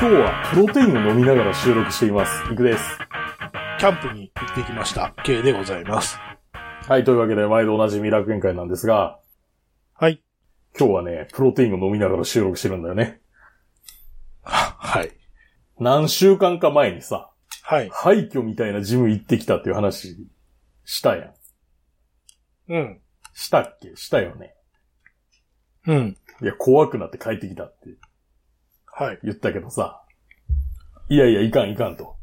今日はプロテインを飲みながら収録しています。いくです。キャンプに行ってきました。K でございます。はい、というわけで毎度おなじみ楽園会なんですが、はい。今日はね、プロテインを飲みながら収録してるんだよね。ははい。何週間か前にさ、はい。廃墟みたいなジム行ってきたっていう話したやん。うん。したっけ？したよね。うん。いや、怖くなって帰ってきたってはい。言ったけどさ、いやいや、いかんいかんと。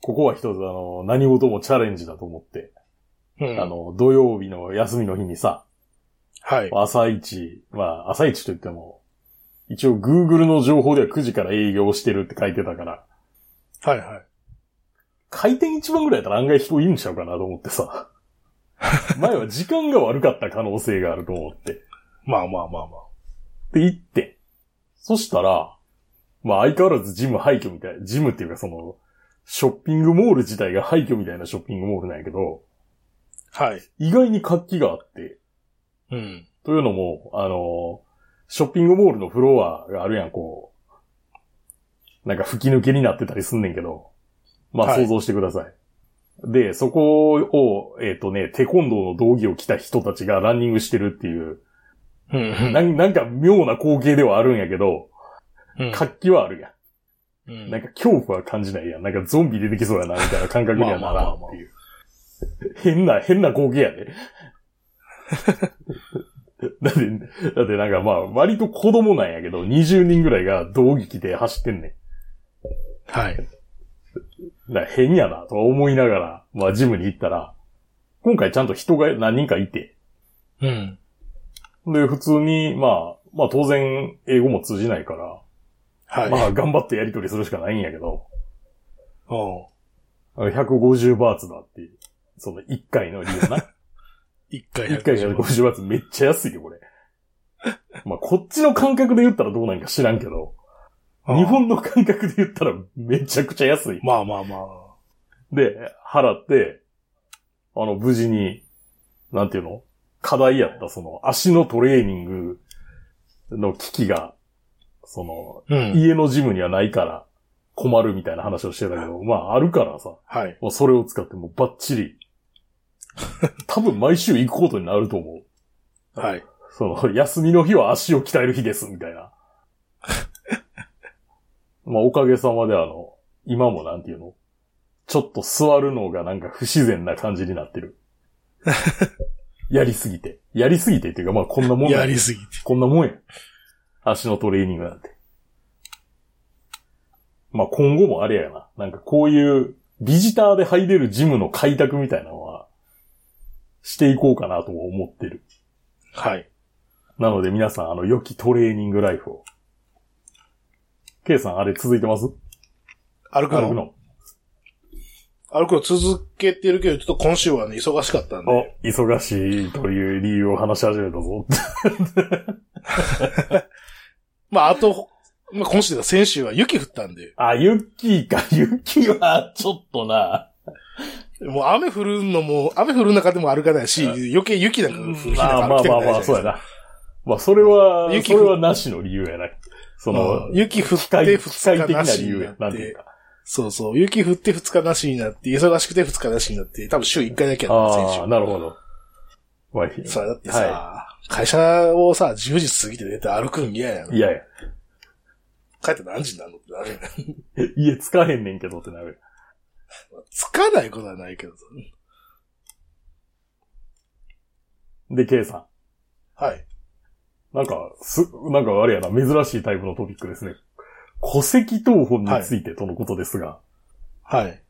ここは一つあの、何事もチャレンジだと思って、うん。あの、土曜日の休みの日にさ、はい。朝一、まあ、朝一と言っても、一応 Google の情報では9時から営業してるって書いてたから、はいはい。開店一番ぐらいやったら案外人いるんちゃうかなと思ってさ。前は時間が悪かった可能性があると思って。まあまあまあまで、行って。そしたら、まあ相変わらずジム廃墟みたい、ジムっていうかその、ショッピングモール自体が廃墟みたいなショッピングモールなんやけど、あ。はい。意外に活気があって、うん。というのも、あの、ショッピングモールのフロアがあるやん、こう。なんか吹き抜けになってたりすんねんけど。まあはい想像してください。で、そこを、えっ、とね、テコンドーの道着を着た人たちがランニングしてるっていう、うん。なんなんか妙な光景ではあるんやけど、うん。活気はあるやん。うんなんか恐怖は感じないやん。なんかゾンビ出てきそうやな、みたいな感覚にはならんっていう。変な、変な光景やで。だって、だってなんかまあ、割と子供なんやけど、20人ぐらいが道着着て走ってんねはい。ん。だから変やな、とは思いながら、まあジムに行ったら、今回ちゃんと人が何人かいて、うん。で、普通に、まあ、まあ当然、英語も通じないから、はい。まあ頑張ってやり取りするしかないんやけど、おう150バーツだっていう。その1回の利用な。一回1回150バーツめっちゃ安いよ、これ。まあ、こっちの感覚で言ったらどうなんか知らんけど、日本の感覚で言ったらめちゃくちゃ安い。まあまあまあ。で、払って、あの、無事に、なんていうの？課題やった、その、足のトレーニングの機器が、その、うん。家のジムにはないから困るみたいな話をしてたけど、まあ、あるからさ、はい。もうそれを使ってもうバッチリ。多分毎週行くことになると思う。はい。その、休みの日は足を鍛える日です、みたいな。まあ、おかげさまであの、今もなんていうのちょっと座るのがなんか不自然な感じになってる。やりすぎて。やりすぎてっていうか、まあこんなもんだやりすぎて。こんなもんや。足のトレーニングなんて。まあ今後もあれやな。なんかこういうビジターで入れるジムの開拓みたいなのは、していこうかなとも思ってる。はい。なので皆さん、あの、良きトレーニングライフを。ケイさん、あれ続いてます？歩くの？歩くの。歩くの続けてるけど、ちょっと今週はね、忙しかったんで。お、忙しいという理由を話し始めたぞ。まあ、あと、まあ、今週が先週は雪降ったんで、あ、雪か。雪は、ちょっとな。もう雨降るのも、雨降る中でも歩かないし、余計雪なんか降る日まあなんか歩きたくまあまあまあ、ないじゃないですかそうやな。まあ、それは、雪それはなしの理由やな。そのうん、雪降って機械2的な日なし理由やに。なって。そうそう、雪降って2日なしになって、忙しくて2日なしになって、多分週1回だけやった先ああ、なるほど。まあ週。さあ、だってさ、は会社をさ、10時過ぎて出て歩くん嫌やん。いやいや、帰って何時になるのってなるやん。家つかへんねんけどってなる。つかないことはないけどさ。で、ケイさはい。ん。なんか、す、なんかあれやな、珍しいタイプのトピックですね。戸籍謄本についてとのことですが。はい。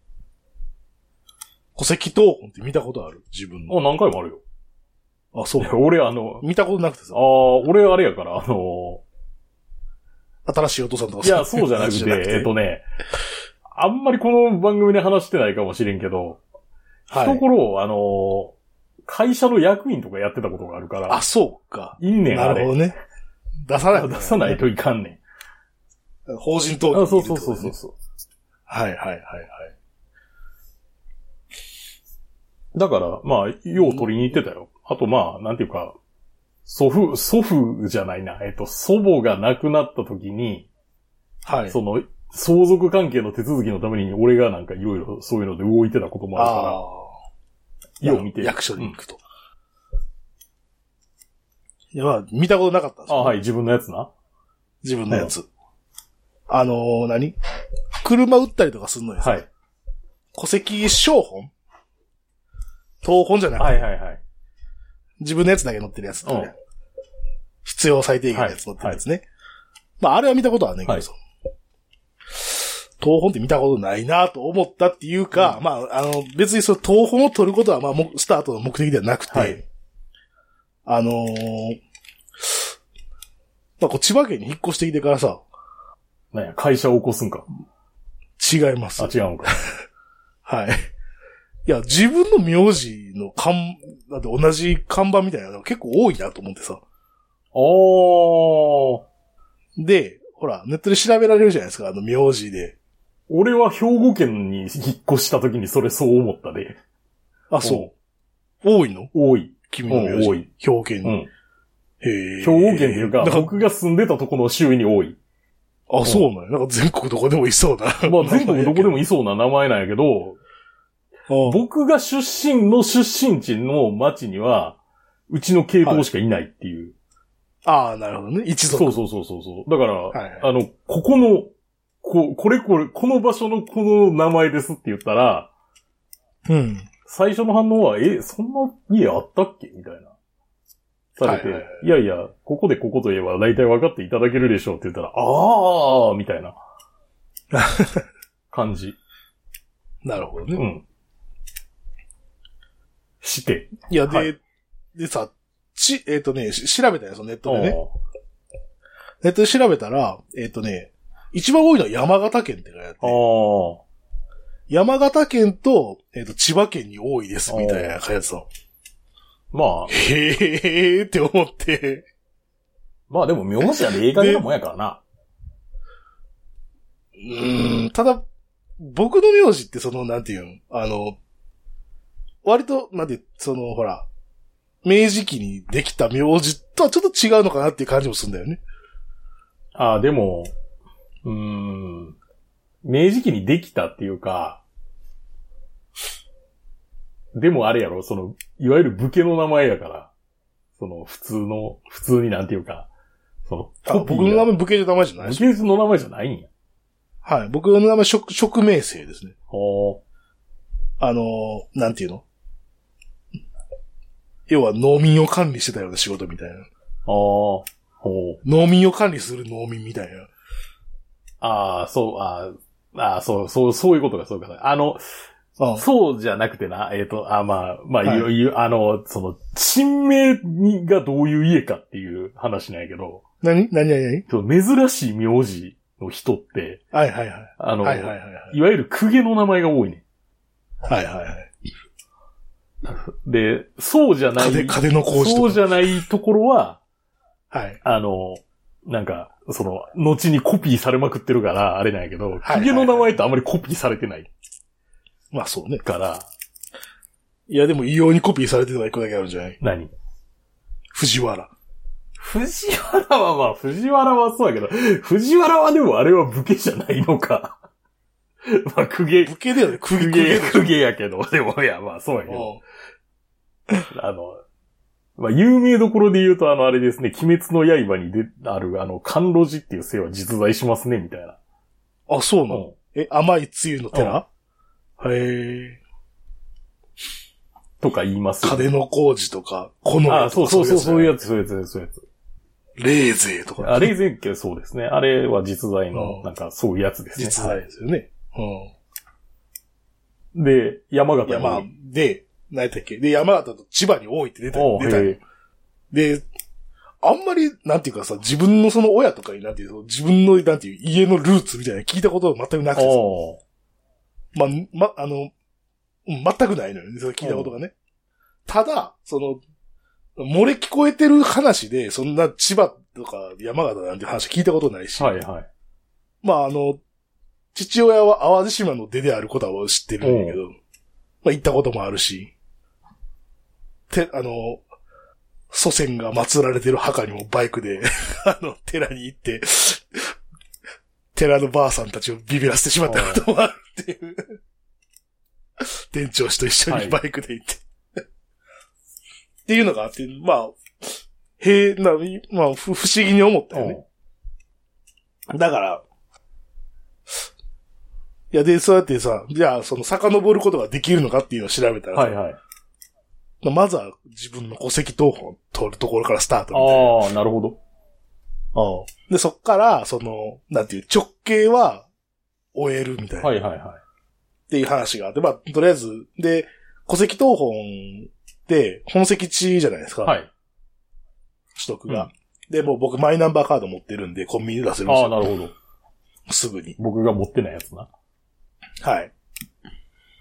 戸籍謄本って見たことある？自分あ、の。何回もあるよ。あ、そいうや。俺、あの、見たことなくてさあ。あ、俺あれやから、あの、新しいお父さんとかいや、そうじゃなくて、えっとね、あんまりこの番組で話してないかもしれんけど、はい一頃、あの、会社の役員とかやってたことがあるから、あ、そうか。いんねん、あれ。なるほどね。出さないとね出さないといかんねん。法人登記あそうそうそうそうそう。はいはいはいはい。だから、まあ、よう取りに行ってたよ。あと、まあ、なんていうか、祖父、祖父じゃないな。えっと、祖母が亡くなった時に、はい。その、相続関係の手続きのために俺がなんかいろいろそういうので動いてたこともあるから、あ。よう見てる役所に行くと。いや、まあ、見たことなかったんですあ、よ。はい、自分のやつな？自分のやつ。あのー何？車売ったりとかするのにさ、はい。戸籍商本？東本じゃなくて、はいはいはい。自分のやつだけ乗ってるやつってね、うん必要最低限のやつ乗ってるやつね。まあ、あれは見たことはねんけはいどさ、東本って見たことないなと思ったっていうか、まあ、あの、別にその東本を取ることは、まあ、もスタートの目的ではなくて、はいあのーまあ、こう千葉県に引っ越してきてからさ、なんや、会社を起こすんか。違います。あ、違うんか。はい。いや、自分の名字の看、だって同じ看板みたいなのが結構多いなと思ってさ。おー。で、ほら、ネットで調べられるじゃないですか、あの名字で。俺は兵庫県に引っ越した時にそれそう思ったで。あ、そう。多いの？多い。君の名字。うん多い。兵庫県に。うん。へえ。兵庫県っていうか、僕が住んでたところの周囲に多い。あ、そうなんや。なんか全国どこでもいそうな。まあ全国どこでもいそうな名前なんやけど、うん僕が出身の出身地の町には、うちの系統しかいないっていう。ああ、なるほどね。一族。そうそうそうそうそう。だから、はいはいあの、ここの、こ、これこれ、この場所のこの名前ですって言ったら、うん。最初の反応は、え、そんな家あったっけみたいな。されて、はいはいはいいやいや、ここでここと言えば大体分かっていただけるでしょうって言ったら、あーみたいな 感じ。なるほどね。うん。して。いや、で、はいでさ、ち、えっ、とね、し調べたよ、そのネットでね。おネットで調べたら、えっ、とね、一番多いのは山形県って書いてあって山形県と、えっ、と、千葉県に多いです、みたいな書いてたの。ー。まあ、へーって思って。まあでも名字は例外なもんやからな。うーん、ただ、僕の名字ってその、なんていうのあの、割と、なんて、その、ほら、明治期にできた名字とはちょっと違うのかなっていう感じもするんだよね。ああ、でも、うーん、明治期にできたっていうか、でもあれやろ、その、いわゆる武家の名前やから、その、普通の、普通になんていうか、その、あ僕の名前武家の名前じゃない武し。家の名前じゃないんや。はい。僕の名前職、職名姓ですね。ほあの、なんていうの？要は農民を管理してたような仕事みたいな。う。ああ、ほう。農民を管理する農民みたいな。ああ、そう、ああ、ああ、そう、そう、そういうことがそうか。あの、うん。そうじゃなくてな、えっ、と、あまあ、まあ、はいいろいろ、あの、その、地名にがどういう家かっていう話なんやけど、何？何？何？何？珍しい名字の人って、はいはいはい。あの、はいはいはいはい。いわゆる公家の名前が多いね。はいはいはい。で、そうじゃない、風、風の工事。そうじゃないところは、はい。あの、なんか、その、後にコピーされまくってるから、あれなんやけど、はいはい公家の名前ってあんまりコピーされてないまあそうね。から、いやでも異様にコピーされてるのが一個だけあるんじゃない？何？藤原。藤原はまあ、藤原はそうやけど、藤原はでもあれは武家じゃないのか。まあ、公家、武家だよね。公公家。家、公家やけど、でもいや、まあそうやけど。あの、まあ、有名どころで言うと、あの、あれですね、鬼滅の刃にである、あの、甘露寺っていう姓は実在しますね、みたいな。あ、そうなの？うんえ、甘いつゆの寺？へえ。とか言いますよ金の工事とか、このあ、そうそうそう、そういうややつ、そういうやつ、そういうやつ。つ。レーゼーとか。あれ前景そうですね。あれは実在のう、んなんか、そういうやつですね。実在ですよね。うん。で、山形に、で、何やったっけ？で、山形と千葉に多いって出たおう出た。よへえ。で、あんまり、なんていうかさ、自分のその親とかになんていうの、自分の、なんていう、家のルーツみたいなの聞いたことは全くなくてさ、おう。まあ、ま、あの、うん全くないのよね、それ聞いたことがね。ただ、その、漏れ聞こえてる話で、そんな千葉とか山形なんて話聞いたことないし、はいはい。まああの、父親は淡路島の出であることは知ってるんだけど、まあ行ったこともあるし、て、あの、祖先が祀られてる墓にもバイクで、あの、寺に行って、寺のばあさんたちをビビらせてしまったこともあるっていう。店長氏と一緒にバイクで行って。っていうのがあって、まあ、へえ、な、まあ、ふ不思議に思ったよね。だから、いや、で、そうやってさ、じゃあ、その、遡ることができるのかっていうのを調べたらさ、はいはい。まずは自分の戸籍謄本を取るところからスタートみたいな。ああ、なるほど。うんで、そっから、その、なんていう、直径は終えるみたいな。はいはいはい。っていう話があって、まあ、とりあえず、で、戸籍謄本って本籍地じゃないですか。はい。取得が。で、もう僕マイナンバーカード持ってるんで、コンビニで出せるんですああ、よ。なるほど。すぐに。僕が持ってないやつな。はい。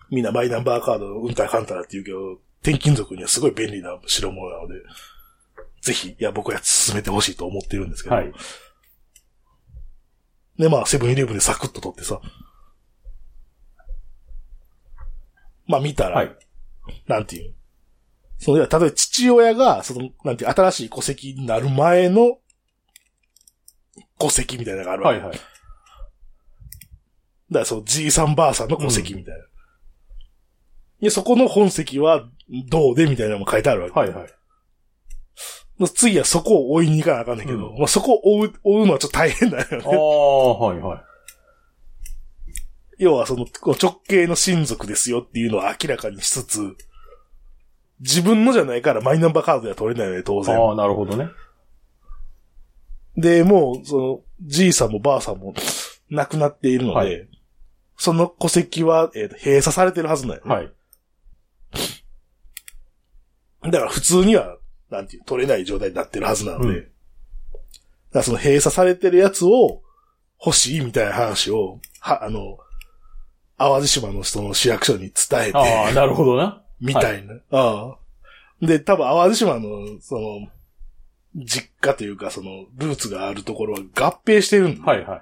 みんなマイナンバーカードうんたらかんたらって言うけど、転勤族にはすごい便利な代物なので、ぜひ、いや、僕は進めてほしいと思ってるんですけど。はい。で、まあ、セブンイレブンでサクッと取ってさ。まあ見たら、はい。なんていう。その、例えば父親が、その、なんていう、新しい戸籍になる前の戸籍みたいなのがあるわけ。はいはい。だからその、じいさんばあさんの戸籍みたいな。で、そこの本籍はどうでみたいなのも書いてあるわけ。はいはい。次はそこを追いに行かなあかんねんけど、うんまあそこを追う、追うのはちょっと大変だよね。ああ、はいはい。要はその、直系の親族ですよっていうのを明らかにしつつ、自分のじゃないからマイナンバーカードでは取れないよね、当然。ああ、なるほどね。で、もう、その、じいさんもばあさんも亡くなっているので、はいその戸籍は、えーと閉鎖されてるはずなんよね。はい。だから普通には、なんていう、取れない状態になってるはずなので、うんだからその閉鎖されてるやつを欲しいみたいな話を、は、あの、淡路島の人の市役所に伝えて、ああ、なるほどな。みたいな。ああ。で、多分淡路島の、その、実家というか、その、ルーツがあるところは合併してるんだ。はいはい。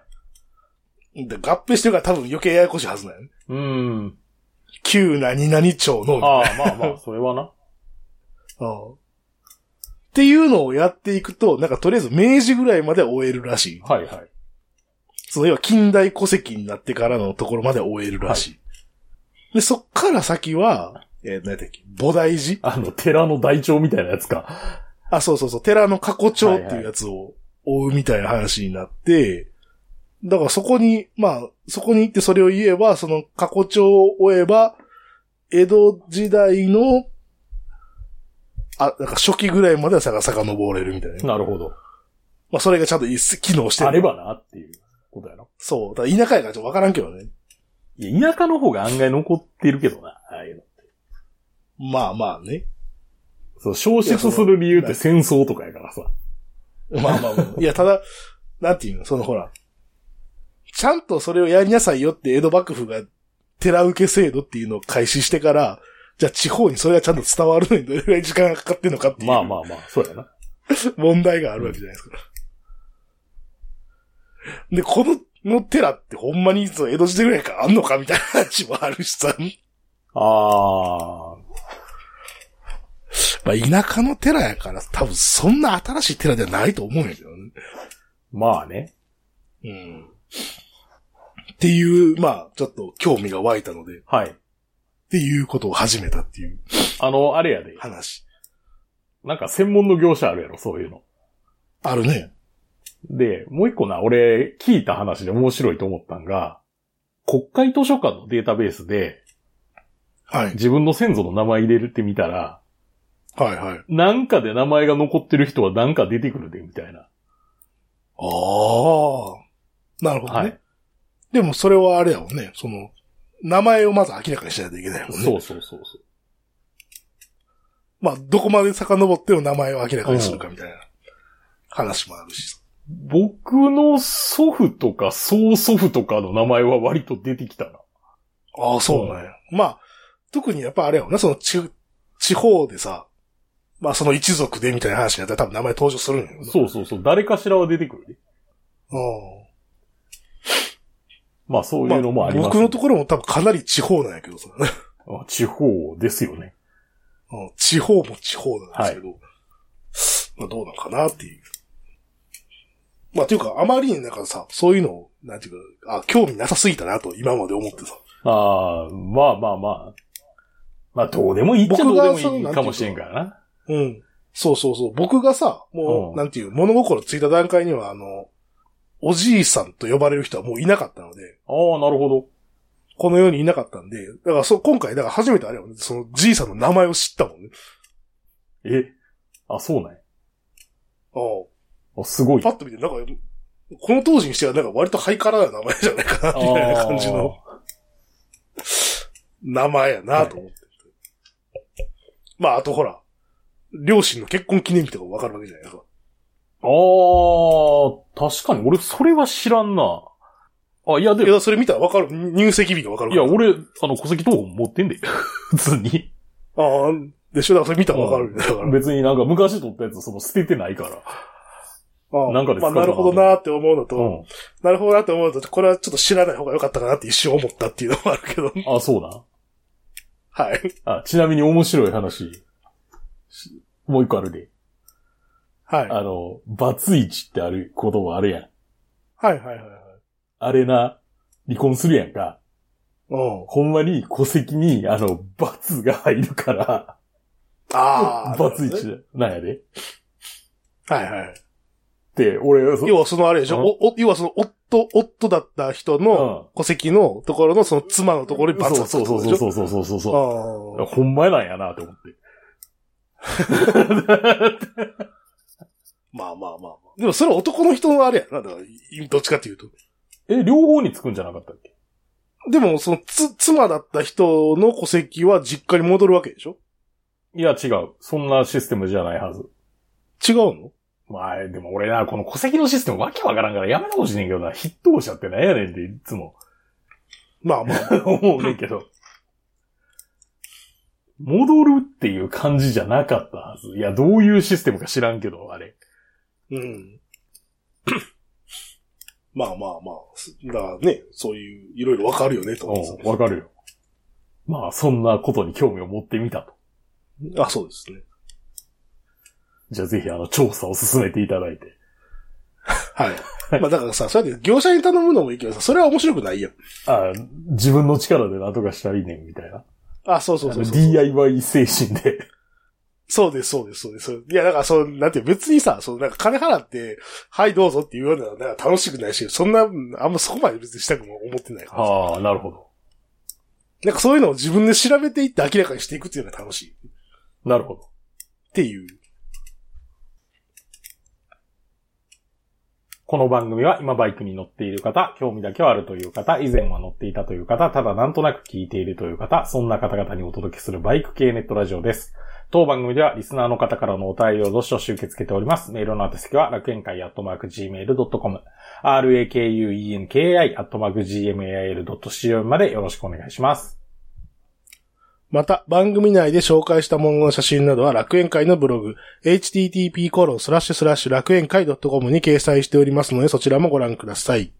で合併してるから多分余計ややこしいはずなんよね。うーん。旧何々町の、ああ、まあまあ、それはな。うんっていうのをやっていくと、なんかとりあえず明治ぐらいまで終えるらしい。はいはい。その要は近代戸籍になってからのところまで終えるらしい。で、そっから先は、えー、何やったっけ菩提寺？あの、寺の台帳みたいなやつか。あ、そうそうそう、寺の過去帳っていうやつを追うみたいな話になって、だからそこに、まあ、そこに行ってそれを言えば、その過去帳を追えば、江戸時代の、あ、なんか初期ぐらいまではさが遡れるみたいな。なるほど。まあ、それがちゃんとい機能してる。あればなっていうことやろ。そう。だから田舎やからちょっとわからんけどね。いや、田舎の方が案外残ってるけどな、ああいうの。まあまあね。そう、消失する理由って戦争とかやからさ。まあまあまあ。いや、ただ、なんていうの、そのほら、ちゃんとそれをやりなさいよって江戸幕府が寺受け制度っていうのを開始してから、じゃあ地方にそれがちゃんと伝わるのにどれくらい時間がかかってんのかっていう。まあまあまあ、そうやな。問題があるわけじゃないですか。で、この、の寺ってほんまにそう江戸時代ぐらいからあんのかみたいな話もあるしさ。ああ、まあ田舎の寺やから多分そんな新しい寺ではないと思うんやけどね。まあね。うん。っていう、まあ、ちょっと興味が湧いたので、っはい。ていうことを始めたっていうあの、あれやで。話。なんか専門の業者あるやろ、そういうの。あるね。で、もう一個な、俺、聞いた話で面白いと思ったんが、国会図書館のデータベースで、はい。自分の先祖の名前入れるってみたら、はいはい。なんかで名前が残ってる人はなんか出てくるで、みたいな。ああ。なるほどね。はい。でもそれはあれやもんね。その、名前をまず明らかにしないといけないもんね。そうそうそうそう。まあ、どこまで遡っても名前を明らかにするかみたいな話もあるし。僕の祖父とか曽祖父とかの名前は割と出てきたな。ああ、そうなんや。まあ、特にやっぱあれやもんな、その地、地方でさ、まあその一族でみたいな話になったら多分名前登場するんやそうそうそう。誰かしらは出てくるで。うん。まあそういうのもあります、僕のところも多分かなり地方なんやけどさ。あ地方ですよね。うん地方も地方なんですけど、まあどうなんかなっていう。まあというか、あまりになんかさ、そういうのをなんていうか、あ、興味なさすぎたなと、今まで思ってさ。ああ、まあまあまあ。まあ、どうでもいいっちゃどうでもいいかもしれんからな。うん。そうそうそう。僕がさ、もう、うんなんていう、物心ついた段階には、あの、おじいさんと呼ばれる人はもういなかったので、ああ、なるほど。この世にいなかったんで、だからそう、今回、だから初めてあれよね、そのじいさんの名前を知ったもんね。え？あ、そうなんや。ああ、すごい。パッと見て、なんか、この当時にしてはなんか割とハイカラな名前じゃないかな、みたいな感じの名前やなと思って。まあ、あとほら、両親の結婚記念日とかもわかるわけじゃないですか。ああ、確かに。俺、それは知らんな。あ、いや、でも、いや、それ見たらわかる、入籍日がわかるいや、俺、あの、戸籍謄本持ってんで。普通に。ああ、でしょ？だからそれ見たらわかる。だから。別になんか昔取ったやつ、その捨ててないから。ああなんかで使まあ、ななるほどなって思うのと、うん。なるほどなって思うのと、これはちょっと知らない方が良かったかなって一瞬思ったっていうのもあるけど。あ、そうだ。はい。あ、ちなみに面白い話。しもう一個あるで。はい。あの、バツイチってある言葉あるやん。はいはいはいはい。あれな、離婚するやんか。うん。ほんまに戸籍に、あの、バツが入るから、ああ。バツイチなんやで。はいはい。て、俺はそ、要はそのあれでしょ、うんおお要はその夫、夫だった人の戸籍のところのその妻のところにバツがつそくうそうそうそうそうそうそうそう。ほんまやなんやなって思って。でもそれは男の人のあれやな。だから、どっちかっていうと。え、両方につくんじゃなかったっけ？でも、その、つ、妻だった人の戸籍は実家に戻るわけでしょ？いや、違う。そんなシステムじゃないはず。違うの？まあ、でも俺な、この戸籍のシステムわけわからんからやめてほしいねんけどな。筆頭者ってなんやねんっていつもまあまあ。思うねんけど。戻るっていう感じじゃなかったはず。いや、どういうシステムか知らんけど、あれ。うん。まあまあまあ。だね、そういう、いろいろわかるよね、と思わかるよ。まあ、そんなことに興味を持ってみたと。たあ、そうですね。じゃあぜひあの、調査を進めていただいて。はい。まあだからさ、そうやって業者に頼むのもいいけどさ、それは面白くないやん。あ自分の力で何とかしたらいいねん、みたいな。あ、そうそうそうそう。DIY 精神で。そうです、そうです、そうです。いや、だからそう、なんて別にさ、そう、なんか金払って、はい、どうぞっていうような、なんか楽しくないし、そんな、あんまそこまで別にしたくも思ってないからさ。ああ、なるほど。なんかそういうのを自分で調べていって明らかにしていくっていうのが楽しい。っなるほど。ていう。この番組は今バイクに乗っている方、興味だけはあるという方、以前は乗っていたという方、ただなんとなく聞いているという方、そんな方々にお届けするバイク系ネットラジオです。当番組ではリスナーの方からのお便りをどしどし受け付けております。メールの宛先は楽園会アットマーク gmail.com、rakuenki アットマーク gmail.co までよろしくお願いします。また、番組内で紹介したものの写真などは楽園会のブログ、http コロンスラッシュスラッシュ楽園会 .com に掲載しておりますので、そちらもご覧ください。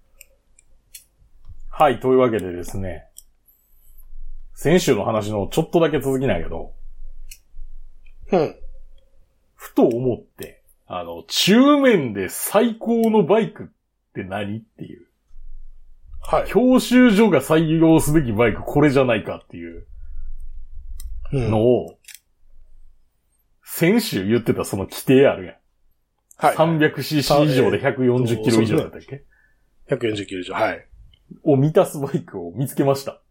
はい、というわけでですね、先週の話のちょっとだけ続きなんやけど、うん。ふと思って、あの、中面で最高のバイクって何っていう。はい。教習所が採用すべきバイクこれじゃないかっていううんのを、先週言ってたその規定あるやん。はい。300cc 以上で140キロ以上だったっけ、140キロ以上。はい。を満たすバイクを見つけました。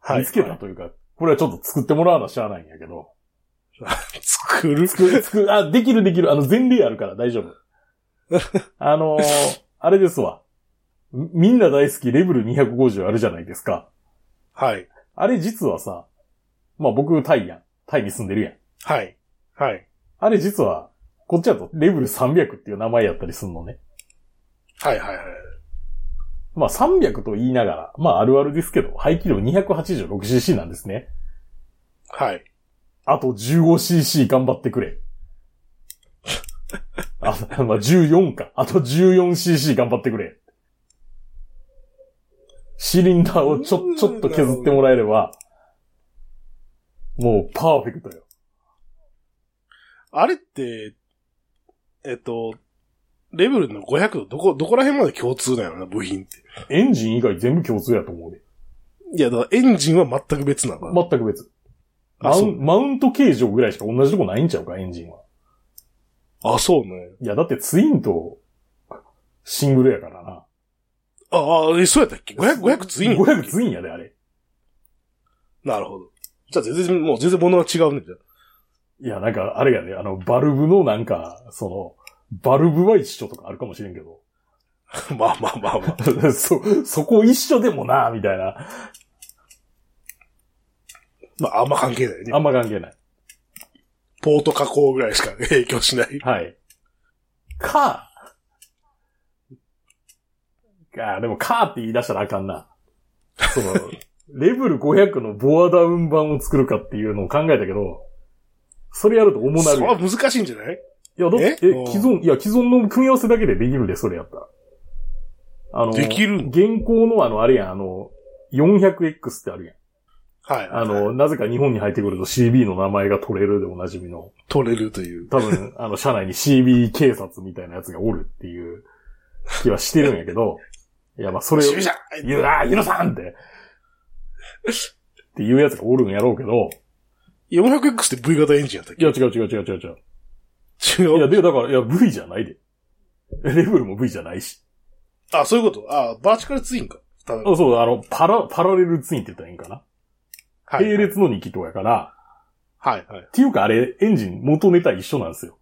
はい。見つけたというか、これはちょっと作ってもらわなしゃあないんやけど。作る作る、作る、あ、できるできる。あの、前例あるから大丈夫。あのーあれですわ。みみんな大好きレベル250あるじゃないですか。はい。あれ実はさ、まあ僕タイやん。タイに住んでるやん。はい。はい。あれ実は、こっちだとレベル300っていう名前やったりすんのね。はいはいはい。まあ300と言いながら、まああるあるですけど、排気量 286cc なんですね。はい。あと 15cc 頑張ってくれ。あ、まあ14か。あと 14cc 頑張ってくれ。シリンダーをちょ、ちょっと削ってもらえれば、もうパーフェクトよ。あれって、えっと、レベルの500のどこ、どこら辺まで共通なのな、部品って。エンジン以外全部共通やと思うで。いや、だからエンジンは全く別なの。全く別。マ。ウンマウント形状ぐらいしか同じとこないんちゃうか、エンジンは。あ、そうね。いや、だってツインとシングルやからな。ああ、え、そうやったっけ ?500、500ツイン ?500 ツインやで、あれ。なるほど。じゃあ全然、もう全然物が違うね。じゃいや、なんか、あれやで、あの、バルブのなんか、その、バルブは一緒とかあるかもしれんけど。あ まあまあまあまあ。そ、そこ一緒でもな、みたいな。まああんま関係ないねあ。んま関係ない。ポート加工ぐらいしか影響しない。はい。か、あ、でもかって言い出したらあかんな。その、レベル500のボアダウン版を作るかっていうのを考えたけど、それやると重なるそれは難しいんじゃない？や、だって、え？え、既存、いや、既存の組み合わせだけでできるで、それやったら。あの、できるの？現行のあの、あれやん、あの、400X ってあるやん。はい。あの、なぜか日本に入ってくると CB の名前が取れるでおなじみの。取れるという。多分、あの、社内に CB 警察みたいなやつがおるっていう気はしてるんやけど、いや、まあ、それを言うな、許さんって、っていうやつがおるんやろうけど、400X って V 型エンジンやったっいや、違う違う違う違う違う。け違う？いや、で、だから、いや、V じゃないで。レベルも V じゃないし。あ、そういうこと？あ、バーチカルツインか。あそう、あの、パラ、パラレルツインって言ったらいいんかな。はい。並列の2気筒やから、はい、はい。っていうかあれ、エンジン元ネタ一緒なんですよ。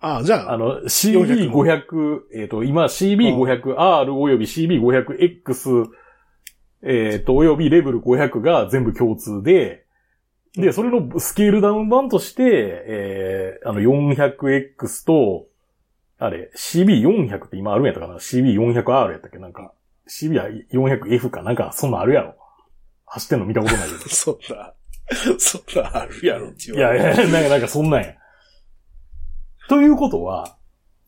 あ、じゃあ、あの、CB500、えっ、と、今 CB500R および CB500X、えっ、と、およびレベル500が全部共通で、で、それのスケールダウン版として、えー、あの 400X と、あれ、CB400 って今あるんやったかな ?CB400R やったっけ？なんか、CB400F かなんか、そんなんあるやろ。走ってんの見たことないけど。そんな、そんなあるやろっていやいや、なんか、なんかそんなんや。ということは、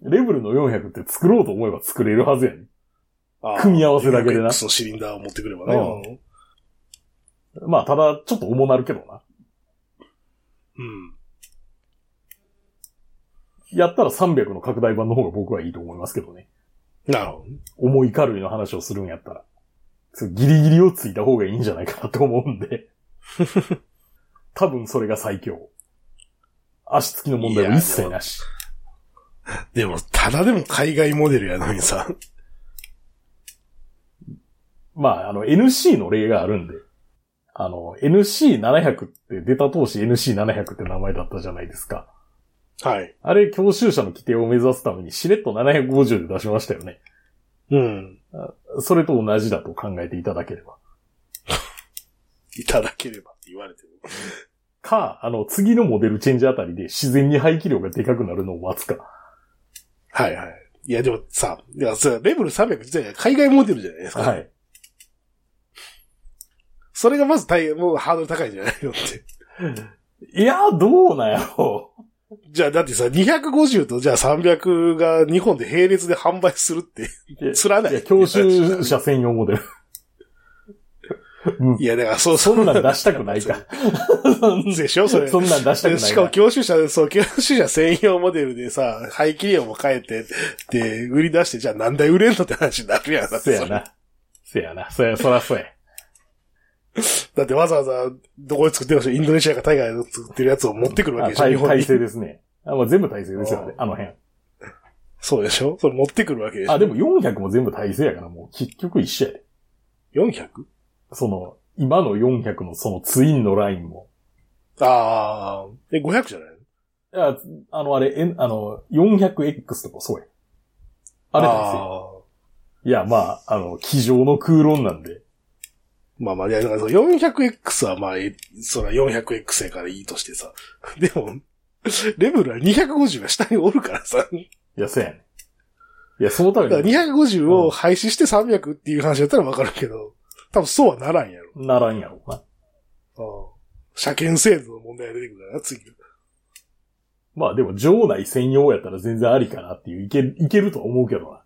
レベルの400って作ろうと思えば作れるはずやねあ組み合わせだけでな 400X のシリンダーを持ってくればね。ん。まあ、ただ、ちょっと重なるけどな。うん。やったら300の拡大版の方が僕はいいと思いますけどね。なるほどね。重い軽いの話をするんやったら。そうギリギリをついた方がいいんじゃないかなと思うんで。多分それが最強。足つきの問題は一切なし。でも、ただでも海外モデルやのにさ。まあ、あの、NC の例があるんで。あの、NC700 って出た当時 NC700 って名前だったじゃないですか。はい。あれ、教習者の規定を目指すためにしれっと750で出しましたよね。うん。それと同じだと考えていただければ。いただければって言われても。か、あの、次のモデルチェンジあたりで自然に排気量がでかくなるのを待つか。はいはい。いやでもさ、いや、それレベル300自体が海外モデルじゃないですか。はい。それがまず大変、もうハードル高いんじゃないのって。いや、どうなんやろじゃあだってさ、250とじゃあ300が日本で並列で販売するって、う。つらないいや、教習者専用モデル。うんいや、だからそう、そんなん出したくないか。でしょそれ。そんなん出したくないしかもか。教習者、そう、教習者専用モデルでさ、排気量も変えて、で、売り出して、じゃあ何台売れんのって話になるやん。そやな。せやな。そや、そらそうや。だってわざわざ、どこで作ってるでしょインドネシアか海外で作ってるやつを持ってくるわあけでしょ日体体本に。制ですね。あ、まあ、全部体制ですよ、あれうあの辺。そうでしょ？それ持ってくるわけでしょ？あ、でも400も全部体制やから、もう結局一緒やで。400? その、今の400のそのツインのラインも。ああ、え、500じゃない？のいや、あの、あれ、えあの、400X とかそうや。あれ体制。あいや、まあ、あの、机上の空論なんで。まあまあ、いや、だからその 400X はまあ、えそら 400X やからいいとしてさ。でも、レベルは250が下におるからさ。いや、そうやねん。いや、そのためだからに250を廃止して300っていう話だったらわかるけど、多分そうはならんやろ。ならんやろうな。車検制度の問題が出てくるからな、次。まあでも、場内専用やったら全然ありかなっていう、いけ、いけるとは思うけどな。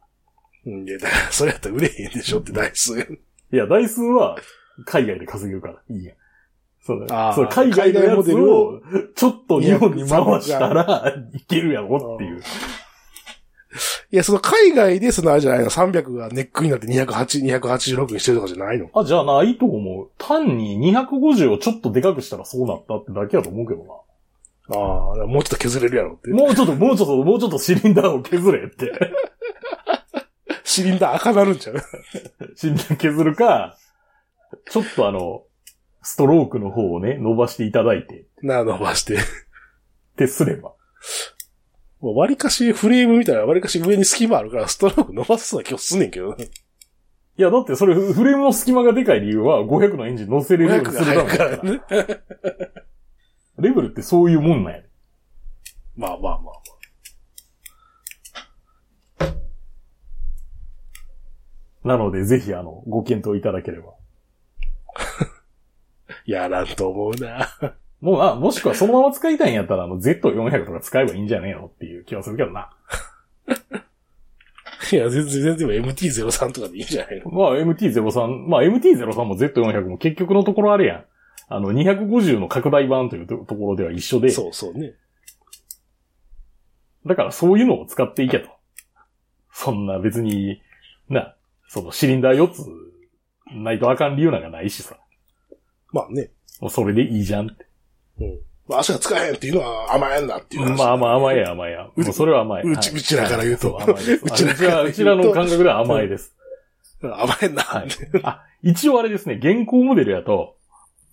うん、いや、だから、それやったら売れへんでしょって台数。いや、台数は海外で稼げるから、いいやん。そうあーそう海外のやつ海外モデルを、ちょっと日本に回したら、いけるやろっていう。いや、その海外でそのあれじゃないの、300がネックになって208、286にしてるとかじゃないの？あ、じゃあないと思う。単に250をちょっとでかくしたらそうなったってだけやと思うけどな。ああ、もうちょっと削れるやろって。もうちょっと、もうちょっと、もうちょっとシリンダーを削れって。シリンダー赤なるんちゃう？シリンダー削るか、ちょっとあの、ストロークの方をね、伸ばしていただいて、な、伸ばして。ってすれば。もう割かしフレームみたいな割かし上に隙間あるからストローク伸ばすそうな気がすんねんけどね。いや、だってそれ、フレームの隙間がでかい理由は、500のエンジン乗せれるように500すがるためだるかららね。レベルってそういうもんなんやで。まあまあまあなので、ぜひ、あの、ご検討いただければ。やらんと思うな。もう、あ、もしくはそのまま使いたいんやったら、あの、Z400 とか使えばいいんじゃねえのっていう気はするけどな。いや、全然、全然 MT-03 とかでいいんじゃないの？まあ、MT-03、まあ、MT-03 も Z400 も結局のところあれやん。あの、250の拡大版というとところでは一緒で、そうそうね。だからそういうのを使っていけと。そんな別に、な、そのシリンダー4つないとあかん理由なんかないしさ。まあね。もうそれでいいじゃんって。うん。まあ足が使えへんっていうのは甘えんなっていう話。まあまあ甘えや甘えや。もうそれは甘え。うちはいうちらから言うとそう甘えです。うちらら、うちらの感覚では甘えです。甘えんなはい。あ、一応あれですね、現行モデルやと、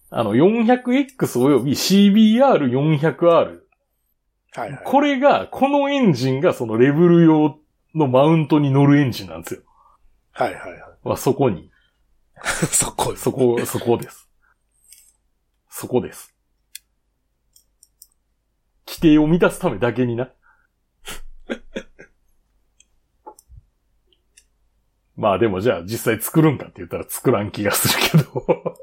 あの、400X および CBR400R。はいはい。これが、このエンジンがそのレベル用のマウントに乗るエンジンなんですよ。はいはいはい。まあ、そこに、そこ、そこ、そこです。そこです。規定を満たすためだけにな。まあでもじゃあ実際作るんかって言ったら作らん気がするけど。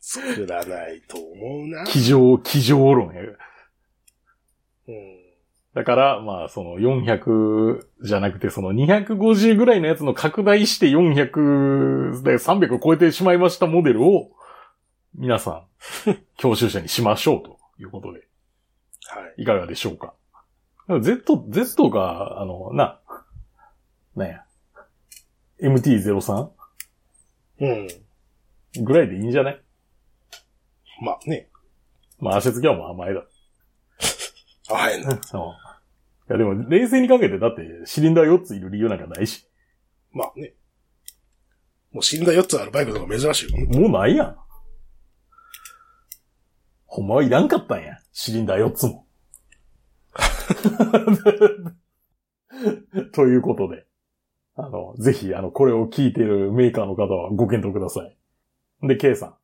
作らないと思うな。机上、机上論や。うん。だから、まあ、その400じゃなくて、その250ぐらいのやつの拡大して400で300を超えてしまいましたモデルを、皆さん、教習者にしましょうということで、はい。いかがでしょうか。Z、Z が、あの、な、なんや、MT-03 うん。ぐらいでいいんじゃない？まあね。まあ、足付きはもう甘えだ。甘えんな。そう。いや、でも、冷静にかけて、だって、シリンダー4ついる理由なんかないし。まあね。もう死んだ4つあるバイクとか珍しいよ。もうないやん。ほんまはいらんかったんや。シリンダー4つも。ということで。あの、ぜひ、あの、これを聞いているメーカーの方はご検討ください。で、K さん。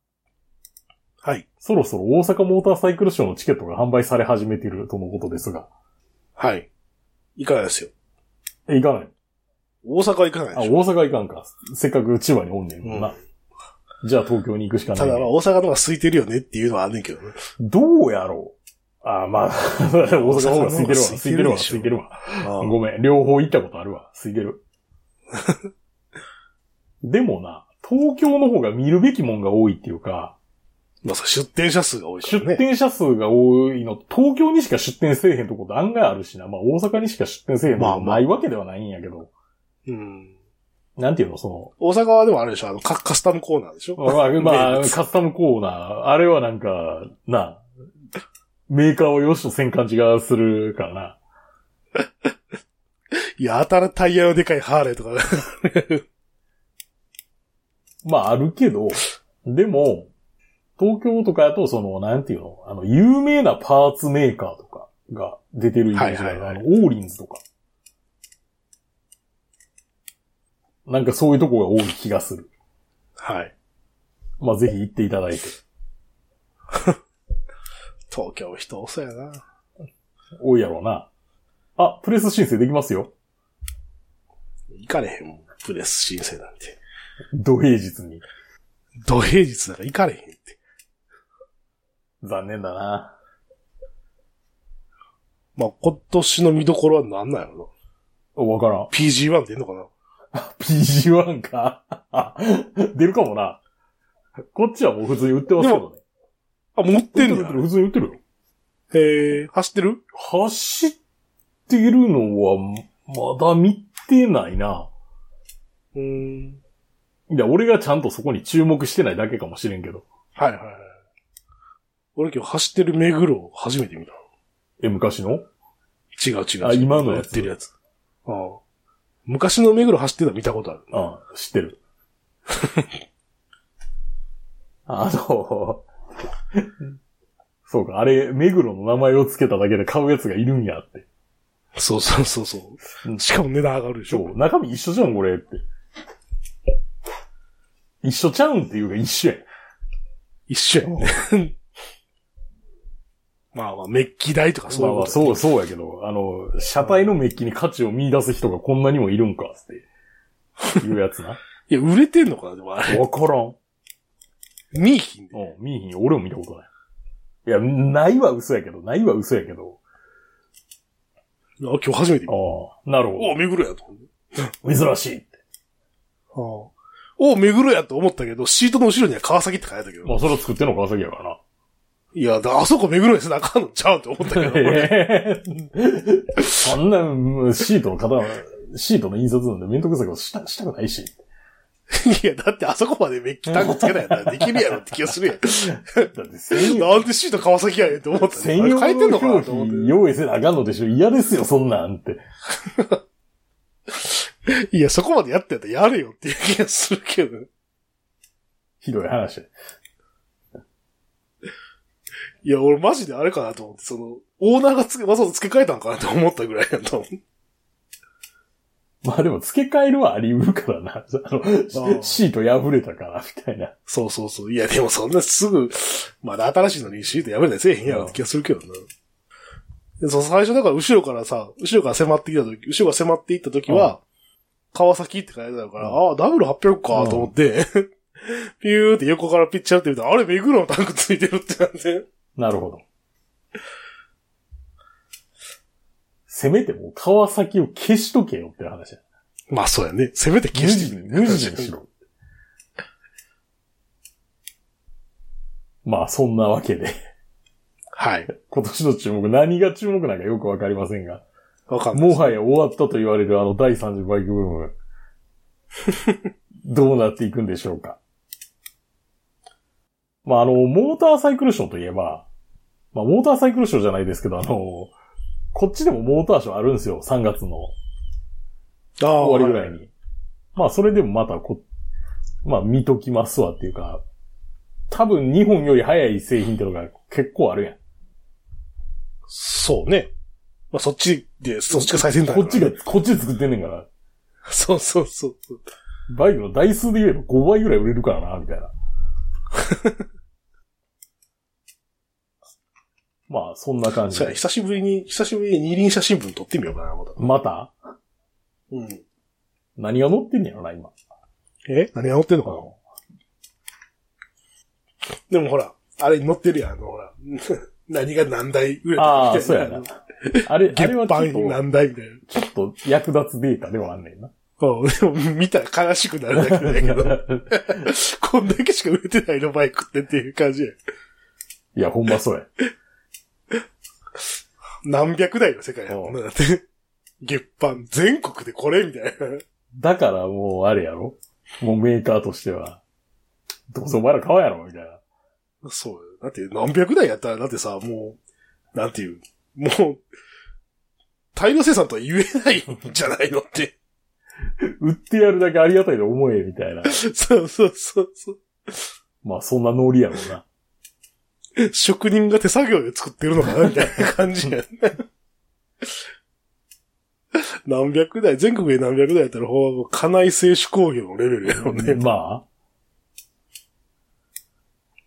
はい。そろそろ大阪モーターサイクルショーのチケットが販売され始めているとのことですが。はい。行かないですよ？え、行かない大阪は行かないあ、で大しょ？阪行かんか。せっかく千葉におんねんもんな。うんじゃあ東京に行くしかないただね。まあ大阪の方が空いてるよねっていうのはあんねんけどね。どうやろう？あ、まあ、大阪の方が空いてるわ、空いてるわ、空いてるわ。あごめん、両方行ったことあるわ。空いてる。でもな、東京の方が見るべきもんが多いっていうか、まあ出店者数が多いから出ね。店者数が多いの、東京にしか出店せえへんとこって案外あるしな。まあ大阪にしか出店せえへんとこまあまあないわけではないんやけど、うん。なんていうの、そ大阪はでもあれでしょ？あのカカスタムコーナーでしょ？の、まあ、まあ、カスタムコーナー、あれはなんか、な、メーカーをよしとせん感じがするからな。い や、たらタイヤのでかいハーレーとか。まああるけど、でも、東京とかやと、その、なんていうの、あの、有名なパーツメーカーとかが出てるイメージがある。はいはいあの、オーリンズとか。なんかそういうとこが多い気がする。はい。まあぜひ行っていただいて。東京人多そうやな。多いやろうな。あ、プレス申請できますよ。行かれへんもん。プレス申請なんて。土平日に。土平日だから行かれへんって。残念だな。まあ、今年の見どころは何なんやろわからん。な ?PG1 出んのかな PG1 か。あ 出るかもな。こっちはもう普通に売ってますけどね。あ、持ってんのや売ってる売ってる普通に売ってるよ。へえ、走ってる？走ってるのは、まだ見てないな。うーん。いや、俺がちゃんとそこに注目してないだけかもしれんけど。はいはいはい。俺今日走ってる目黒を初めて見た。え、昔の？違う違う。あ今のやってるやつ。ああ昔の目黒走ってたの見たことある。ああ知ってる。あの、そうか、あれ、目黒の名前を付けただけで買うやつがいるんやって。そうそうそうそうう。んしかも値段上がるでしょ。そう、中身一緒じゃん、これって。一緒ちゃうんっていうか一緒やん。一緒やね。まあまあ、メッキ代とかそういうこと、まあまあ、そう、そうやけど、あの、車体のメッキに価値を見出す人がこんなにもいるんか、っていうやつな。いや、売れてんのかなでもあれ。わからん。見いひんで。うん、見えひん。俺も見たことない。いや、ないは嘘やけど、ないは嘘やけど。あ今日初めて見た。ああ、なるほお、目黒やと。珍しいって。ああお、目黒やと思ったけど、シートの後ろには川崎って書いてたけど。まあ、それを作ってんの川崎やからな。いや、だあそこ目黒にせなあかんのちゃうって思ったけど。そんな、うんシートの型、シートの印刷なんでめんどくさいことした、したくないし。いや、だってあそこまでメッキタンクつけないやったらできるやろって気がするやん。なんでシート川崎やねんって思った変えてんののかと思って。記用意せなあかんのでしょ嫌ですよ、そんなんって。いや、そこまでやってやったらやれよっていう気がするけど。ひどい話。いや、俺マジであれかなと思って、その、オーナーがつけ、わざわざ付け替えたのかなと思ったぐらいやと思う。まあでも付け替えるはあり得るからな。あの、あシート破れたから、みたいな。そうそうそう。いや、でもそんなすぐ、まだ新しいのにシート破れたりせえへんやろって気がするけどな。でそう最初だから後ろからさ、後ろから迫ってきた時、後ろが迫っていった時は、川崎って書いてあるから、うんああ、ダブル800かと思って、ピューって横からピッチャーって見たら、あれ、目黒のタンクついてるってなって。なるほど。せめてもう川崎を消しとけよって話や。まあそうやね。せめて消無して地に、無地にしろ。まあそんなわけで、はい。今年の注目、何が注目なんかよくわかりませんが、わかんない。もはや終わったと言われるあの第3次バイクブーム、どうなっていくんでしょうか。まああの、モーターサイクルショーといえば、まあモーターサイクルショーじゃないですけど、あの、こっちでもモーターショーあるんですよ、3月の終わりぐらいに。まあそれでもまたこ、まあ見ときますわっていうか、多分日本より早い製品ってのが結構あるやん。そうね。まあそっちで、そっちが最先端こっちがこっちで作ってんねんから。そうそうそうそう。バイクの台数で言えば5倍ぐらい売れるからな、みたいな。まあ、そんな感じ久しぶりに、久しぶりに二輪写真文撮ってみようかな、また。また？うん。何が載ってんねやろな、今。え？何が載ってんのかな？でもほら、あれに載ってるやん、あの、ほら。何が何台売れたああ。そうやな。あれ、あ月れはちょっ版と、何台みたいな。ちょっと役立つデータではあんねんな。うん、でも見たら悲しくなるだけだけど、こんだけしか売れてないのバイクってっていう感じや。いや、ほんまそうや。何百台の世界やもんな、だって。月版、全国でこれみたいな。だからもう、あれやろ？もうメーカーとしては、どうせお前ら買わんやろみたいな。そうよ。だって何百台やったら、だってさ、もう、なんていう、もう、大量生産とは言えないんじゃないのって。売ってやるだけありがたいと思え、みたいな。そうそうそうそう。まあ、そんなノリやろうな。職人が手作業で作ってるのかなみたいな感じやね。何百台、全国で何百台やったら、ほう、家内製手工業のレベルやろね。まあ。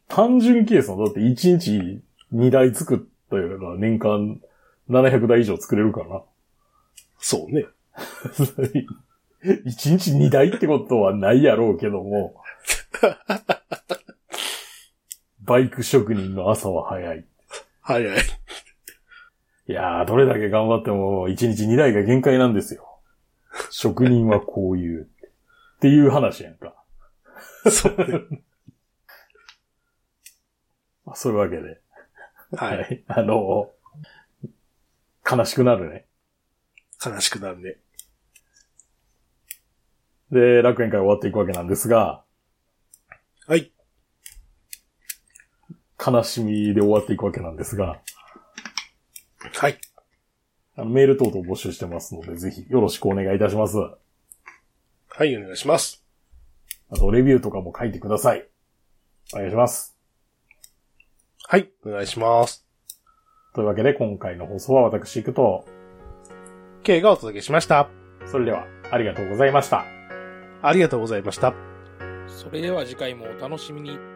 単純計算だって1日2台作ったよら年間700台以上作れるからな。そうね。1日2台ってことはないやろうけども。バイク職人の朝は早い。早い。いやー、どれだけ頑張っても1日2台が限界なんですよ。職人はこういう。っていう話やんか。そうね。まあそういうわけで。はい。はい。あの、悲しくなるね。悲しくなるね。で、楽園会終わっていくわけなんですが、はい。悲しみで終わっていくわけなんですが、はい。あのメール等々募集してますので、ぜひよろしくお願いいたします。はい、お願いします。あと、レビューとかも書いてください。お願いします。はい、お願いします。というわけで、今回の放送は私行くと、K がお届けしました。それでは、ありがとうございました。ありがとうございました。それでは次回もお楽しみに。